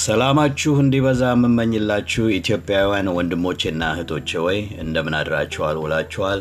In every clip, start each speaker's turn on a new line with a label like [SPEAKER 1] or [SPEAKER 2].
[SPEAKER 1] ሰላማችሁ እንዲበዛ የምመኝላችሁ ኢትዮጵያውያን ወንድሞቼና እህቶቼ ወይ እንደምን አድራችኋል? ውላችኋል?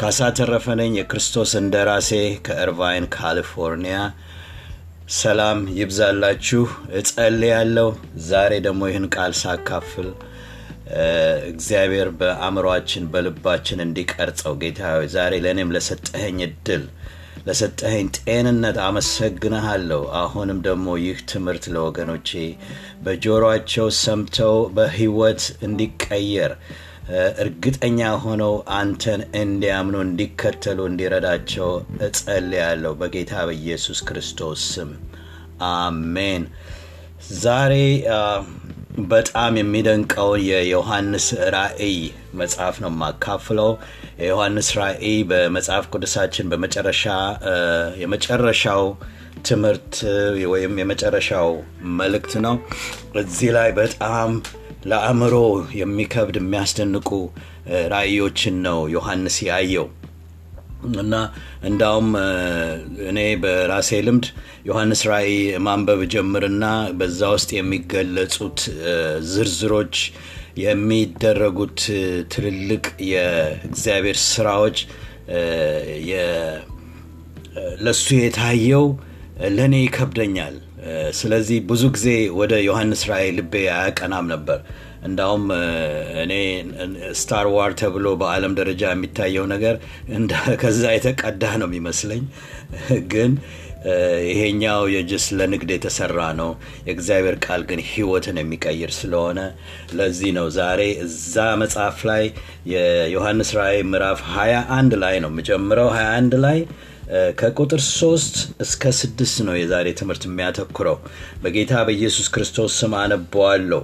[SPEAKER 1] ካሳ ተረፈ የክርስቶስ እንደራሴ ከእርቫይን ካሊፎርኒያ። ሰላም ይብዛላችሁ። እጸልያለሁ። ዛሬ ደግሞ ይህን ቃል ሳካፍል እግዚአብሔር በአእምሯችን በልባችን እንዲቀርጸው። ጌታ ዛሬ ለእኔም ለሰጠኸኝ እድል ለሰጠኸኝ ጤንነት አመሰግንሃለሁ። አሁንም ደግሞ ይህ ትምህርት ለወገኖቼ በጆሮአቸው ሰምተው በህይወት እንዲቀየር እርግጠኛ ሆነው አንተን እንዲያምኑ እንዲከተሉ እንዲረዳቸው እጸልያለሁ። በጌታ በኢየሱስ ክርስቶስ ስም አሜን። ዛሬ በጣም የሚደንቀውን የዮሐንስ ራእይ መጽሐፍ ነው የማካፍለው። የዮሐንስ ራእይ በመጽሐፍ ቅዱሳችን በመጨረሻ የመጨረሻው ትምህርት ወይም የመጨረሻው መልእክት ነው። እዚህ ላይ በጣም ለአእምሮ የሚከብድ የሚያስደንቁ ራእዮችን ነው ዮሐንስ ያየው እና እንዳውም እኔ በራሴ ልምድ ዮሐንስ ራእይ ማንበብ ጀምርና በዛ ውስጥ የሚገለጹት ዝርዝሮች የሚደረጉት ትልልቅ የእግዚአብሔር ስራዎች ለሱ የታየው ለእኔ ይከብደኛል። ስለዚህ ብዙ ጊዜ ወደ ዮሐንስ ራእይ ልቤ አያቀናም ነበር እንዳውም እኔ Star War ተብሎ በአለም ደረጃ የሚታየው ነገር ከዛ የተቀዳ ነው የሚመስለኝ። ግን ይሄኛው just ለንግድ የተሰራ ነው። የእግዚአብሔር ቃል ግን ህይወትን የሚቀይር ስለሆነ ለዚህ ነው ዛሬ እዛ መጽሐፍ ላይ የዮሐንስ ራእይ ምዕራፍ 21 ላይ ነው የምጀምረው። 21 ላይ ከቁጥር ሶስት እስከ ስድስት ነው የዛሬ ትምህርት የሚያተኩረው። በጌታ በኢየሱስ ክርስቶስ ስም አነበዋለሁ።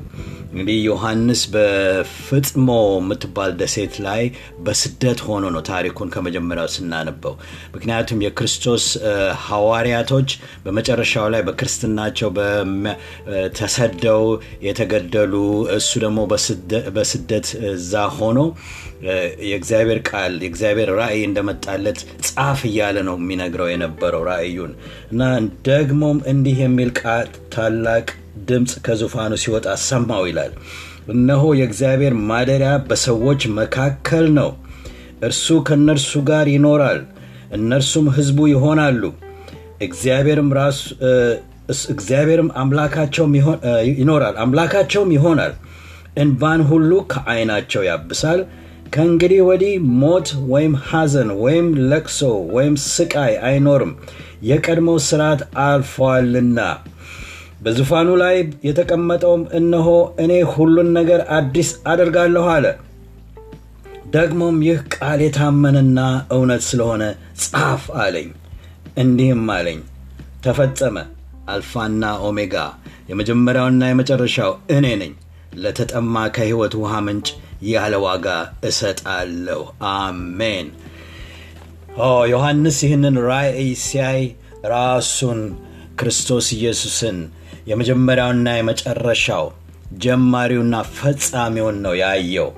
[SPEAKER 1] እንግዲህ ዮሐንስ በፍጥሞ የምትባል ደሴት ላይ በስደት ሆኖ ነው ታሪኩን ከመጀመሪያው ስናነበው። ምክንያቱም የክርስቶስ ሐዋርያቶች በመጨረሻው ላይ በክርስትናቸው ተሰደው የተገደሉ እሱ ደግሞ በስደት እዛ ሆኖ የእግዚአብሔር ቃል የእግዚአብሔር ራእይ እንደመጣለት ጻፍ እያለ ነው የሚነግረው የነበረው ራእዩን። እና ደግሞም እንዲህ የሚል ቃል ታላቅ ድምፅ ከዙፋኑ ሲወጣ ሰማው ይላል። እነሆ የእግዚአብሔር ማደሪያ በሰዎች መካከል ነው። እርሱ ከእነርሱ ጋር ይኖራል እነርሱም ህዝቡ ይሆናሉ። እግዚአብሔርም ራሱ እግዚአብሔርም አምላካቸውም ይኖራል አምላካቸውም ይሆናል። እንባን ሁሉ ከአይናቸው ያብሳል ከእንግዲህ ወዲህ ሞት ወይም ሐዘን ወይም ለቅሶ ወይም ስቃይ አይኖርም። የቀድሞው ስርዓት አልፏልና። በዙፋኑ ላይ የተቀመጠውም እነሆ እኔ ሁሉን ነገር አዲስ አደርጋለሁ አለ። ደግሞም ይህ ቃል የታመነና እውነት ስለሆነ ጻፍ አለኝ። እንዲህም አለኝ ተፈጸመ አልፋና ኦሜጋ። የመጀመሪያውና የመጨረሻው እኔ ነኝ። ለተጠማ ከህይወት ውሃ ምንጭ ያለ ዋጋ እሰጣለሁ። አሜን። ዮሐንስ ይህንን ራእይ ሲያይ ራሱን ክርስቶስ ኢየሱስን የመጀመሪያውና የመጨረሻው ጀማሪውና ፈጻሚውን ነው ያየው።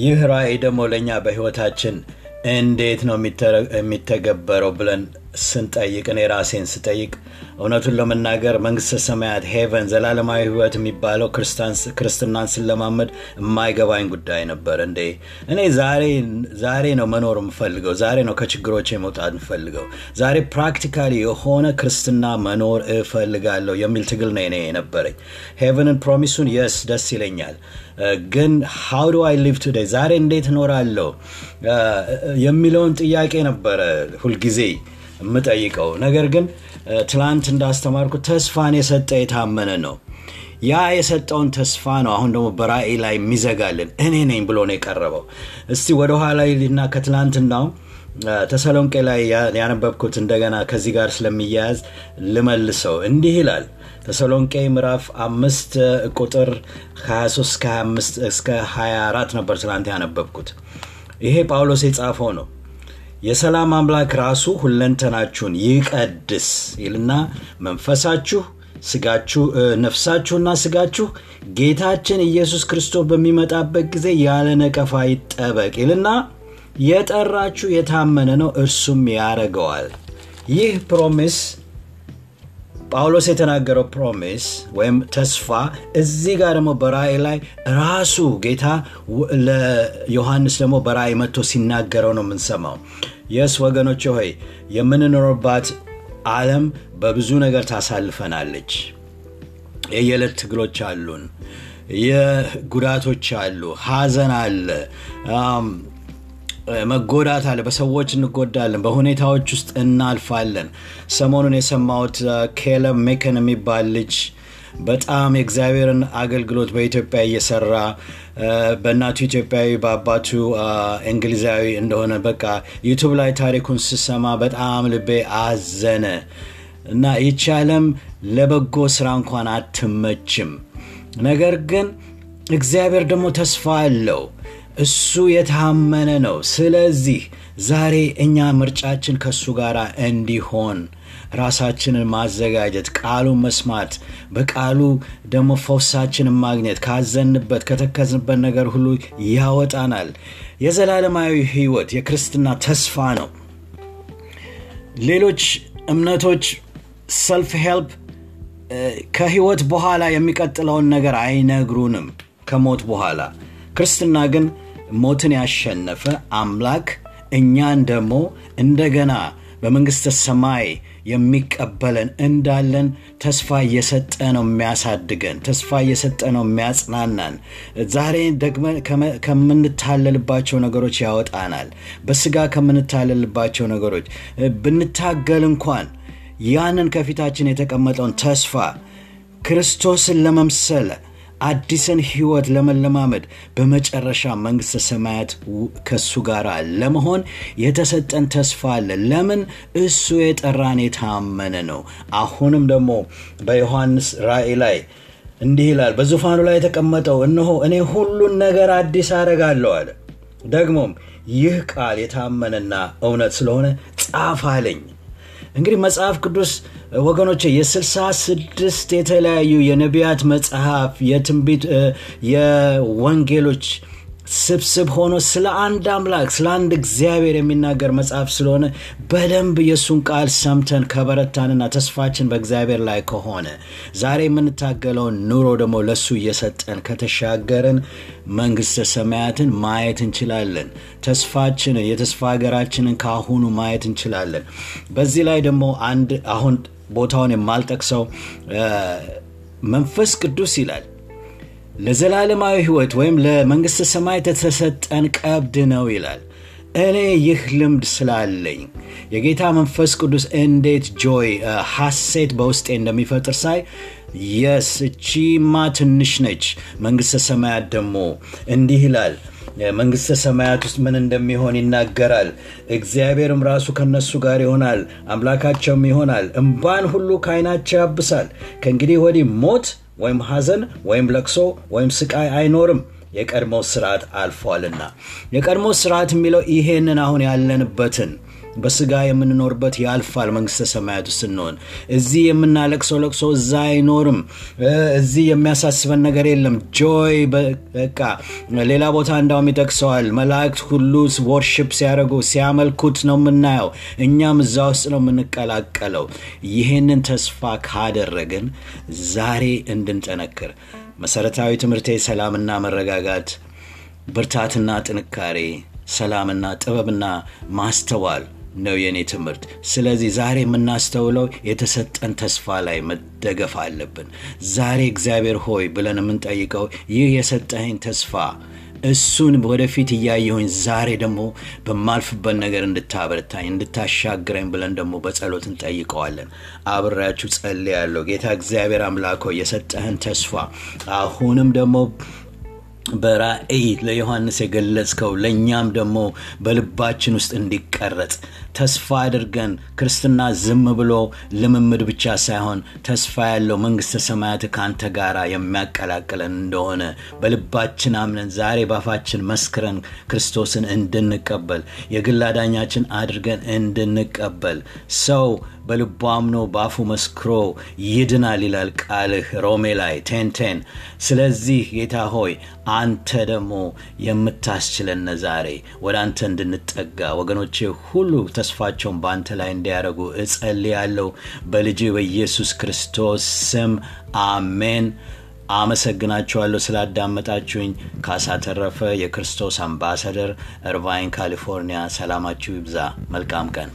[SPEAKER 1] ይህ ራእይ ደግሞ ለእኛ በህይወታችን እንዴት ነው የሚተገበረው ብለን ስንጠይቅ እኔ ራሴን ስጠይቅ እውነቱን ለመናገር መንግስተ ሰማያት heaven ዘላለማዊ ህይወት የሚባለው ክርስትናን ስለማመድ የማይገባኝ ጉዳይ ነበር እንዴ? እኔ ዛሬ ነው መኖር የምፈልገው ዛሬ ነው ከችግሮች መውጣት የምፈልገው ዛሬ practically የሆነ ክርስትና መኖር እፈልጋለሁ የሚል ትግል ነው እኔ የነበረኝ። Heaven ን promise ኡን yes ደስ ይለኛል። ግን How do I live today ዛሬ እንዴት እኖራለሁ? የሚለውን ጥያቄ ነበረ ሁልጊዜ የምጠይቀው። ነገር ግን ትላንት እንዳስተማርኩ ተስፋን የሰጠ የታመነ ነው። ያ የሰጠውን ተስፋ ነው አሁን ደግሞ በራእይ ላይ የሚዘጋልን። እኔ ነኝ ብሎ ነው የቀረበው። እስቲ ወደ ኋላ ና ከትላንትናው ተሰሎንቄ ላይ ያነበብኩት እንደገና ከዚህ ጋር ስለሚያያዝ ልመልሰው። እንዲህ ይላል ተሰሎንቄ ምዕራፍ አምስት ቁጥር 23 25 እስከ 24 ነበር ትላንት ያነበብኩት። ይሄ ጳውሎስ የጻፈው ነው የሰላም አምላክ ራሱ ሁለንተናችሁን ይቀድስ ይልና መንፈሳችሁ ስጋችሁ ነፍሳችሁና ስጋችሁ ጌታችን ኢየሱስ ክርስቶስ በሚመጣበት ጊዜ ያለ ነቀፋ ይጠበቅ ይልና የጠራችሁ የታመነ ነው እርሱም ያረገዋል። ይህ promise ጳውሎስ የተናገረው promise ወይም ተስፋ እዚህ ጋር ደግሞ በራእይ ላይ ራሱ ጌታ ለዮሐንስ ደግሞ በራእይ መጥቶ ሲናገረው ነው የምንሰማው። Yes ወገኖች ሆይ የምንኖርባት ዓለም በብዙ ነገር ታሳልፈናለች። የየዕለት ትግሎች አሉን የጉዳቶች አሉ ሀዘን አለ መጎዳት አለ በሰዎች እንጎዳለን በሁኔታዎች ውስጥ እናልፋለን። ሰሞኑን የሰማሁት ኬለብ ሜከን የሚባል ልጅ በጣም የእግዚአብሔርን አገልግሎት በኢትዮጵያ እየሰራ በእናቱ ኢትዮጵያዊ በአባቱ እንግሊዛዊ እንደሆነ በቃ YouTube ላይ ታሪኩን ስሰማ በጣም ልቤ አዘነ። እና ይቺ ዓለም ለበጎ ስራ እንኳን አትመችም። ነገር ግን እግዚአብሔር ደግሞ ተስፋ አለው እሱ የታመነ ነው። ስለዚህ ዛሬ እኛ ምርጫችን ከእሱ ጋር እንዲሆን ራሳችንን ማዘጋጀት ቃሉን መስማት በቃሉ ደግሞ ፈውሳችንን ማግኘት ካዘንበት ከተከዝንበት ነገር ሁሉ ያወጣናል። የዘላለማዊ ህይወት የክርስትና ተስፋ ነው። ሌሎች እምነቶች ሰልፍ ሄልፕ ከህይወት በኋላ የሚቀጥለውን ነገር አይነግሩንም ከሞት በኋላ። ክርስትና ግን ሞትን ያሸነፈ አምላክ እኛን ደግሞ እንደገና በመንግስተ ሰማይ የሚቀበለን እንዳለን ተስፋ እየሰጠ ነው የሚያሳድገን ተስፋ እየሰጠ ነው የሚያጽናናን። ዛሬ ደግመን ከምንታለልባቸው ነገሮች ያወጣናል። በስጋ ከምንታለልባቸው ነገሮች ብንታገል እንኳን ያንን ከፊታችን የተቀመጠውን ተስፋ ክርስቶስን ለመምሰል አዲስን ህይወት ለመለማመድ በመጨረሻ መንግስተ ሰማያት ከሱ ጋር ለመሆን የተሰጠን ተስፋ አለ። ለምን? እሱ የጠራን የታመነ ነው። አሁንም ደግሞ በዮሐንስ ራእይ ላይ እንዲህ ይላል። በዙፋኑ ላይ የተቀመጠው እነሆ እኔ ሁሉን ነገር አዲስ አረጋለሁ አለ። ደግሞም ይህ ቃል የታመነና እውነት ስለሆነ ጻፍ አለኝ። እንግዲህ መጽሐፍ ቅዱስ ወገኖች የስልሳ ስድስት የተለያዩ የነቢያት መጽሐፍ የትንቢት የወንጌሎች ስብስብ ሆኖ ስለ አንድ አምላክ ስለ አንድ እግዚአብሔር የሚናገር መጽሐፍ ስለሆነ በደንብ የእሱን ቃል ሰምተን ከበረታንና ተስፋችን በእግዚአብሔር ላይ ከሆነ ዛሬ የምንታገለውን ኑሮ ደግሞ ለእሱ እየሰጠን ከተሻገርን መንግስተ ሰማያትን ማየት እንችላለን። ተስፋችንን የተስፋ ሀገራችንን ከአሁኑ ማየት እንችላለን። በዚህ ላይ ደግሞ አንድ አሁን ቦታውን የማልጠቅሰው መንፈስ ቅዱስ ይላል ለዘላለማዊ ህይወት ወይም ለመንግስት ሰማይ የተሰጠን ቀብድ ነው ይላል። እኔ ይህ ልምድ ስላለኝ የጌታ መንፈስ ቅዱስ እንዴት ጆይ ሐሴት በውስጤ እንደሚፈጥር ሳይ የስ እቺማ ትንሽ ነች። መንግስተ ሰማያት ደግሞ እንዲህ ይላል። መንግስተ ሰማያት ውስጥ ምን እንደሚሆን ይናገራል። እግዚአብሔርም ራሱ ከነሱ ጋር ይሆናል አምላካቸውም ይሆናል። እምባን ሁሉ ከአይናቸው ያብሳል። ከእንግዲህ ወዲህ ሞት ወይም ሐዘን ወይም ለቅሶ ወይም ስቃይ አይኖርም። የቀድሞው ስርዓት አልፏልና የቀድሞ ስርዓት የሚለው ይሄንን አሁን ያለንበትን በስጋ የምንኖርበት ያልፋል መንግስተ ሰማያት ስንሆን እዚህ የምናለቅሰው ለቅሶ እዛ አይኖርም። እዚህ የሚያሳስበን ነገር የለም። ጆይ በቃ ሌላ ቦታ እንዳውም ይጠቅሰዋል። መላእክት ሁሉ ወርሽፕ ሲያደርጉ ሲያመልኩት ነው የምናየው። እኛም እዛ ውስጥ ነው የምንቀላቀለው። ይህንን ተስፋ ካደረግን ዛሬ እንድንጠነክር መሰረታዊ ትምህርቴ ሰላምና መረጋጋት ብርታትና ጥንካሬ ሰላምና ጥበብና ማስተዋል ነው የእኔ ትምህርት። ስለዚህ ዛሬ የምናስተውለው የተሰጠን ተስፋ ላይ መደገፍ አለብን። ዛሬ እግዚአብሔር ሆይ ብለን የምንጠይቀው ይህ የሰጠኸኝ ተስፋ እሱን ወደፊት እያየሁኝ ዛሬ ደግሞ በማልፍበት ነገር እንድታበረታኝ እንድታሻግረኝ ብለን ደግሞ በጸሎት እንጠይቀዋለን። አብሬያችሁ ጸል ያለው ጌታ እግዚአብሔር አምላኮ የሰጠህን ተስፋ አሁንም ደግሞ በራእይ ለዮሐንስ የገለጽከው ለእኛም ደግሞ በልባችን ውስጥ እንዲቀረጽ ተስፋ አድርገን ክርስትና ዝም ብሎ ልምምድ ብቻ ሳይሆን ተስፋ ያለው መንግስተ ሰማያት ከአንተ ጋር የሚያቀላቅለን እንደሆነ በልባችን አምነን ዛሬ ባፋችን መስክረን ክርስቶስን እንድንቀበል የግል አዳኛችን አድርገን እንድንቀበል። ሰው በልቡ አምኖ በአፉ መስክሮ ይድናል ይላል ቃልህ ሮሜ ላይ ten ten ስለዚህ ጌታ ሆይ አንተ ደግሞ የምታስችለን ዛሬ ወደ አንተ እንድንጠጋ ወገኖቼ ሁሉ ተስፋቸውን በአንተ ላይ እንዲያደርጉ እጸልያለሁ በልጅ በኢየሱስ ክርስቶስ ስም አሜን። አመሰግናችኋለሁ ስላዳመጣችሁኝ። ካሳ ተረፈ የክርስቶስ አምባሳደር እርቫይን ካሊፎርኒያ። ሰላማችሁ ይብዛ። መልካም ቀን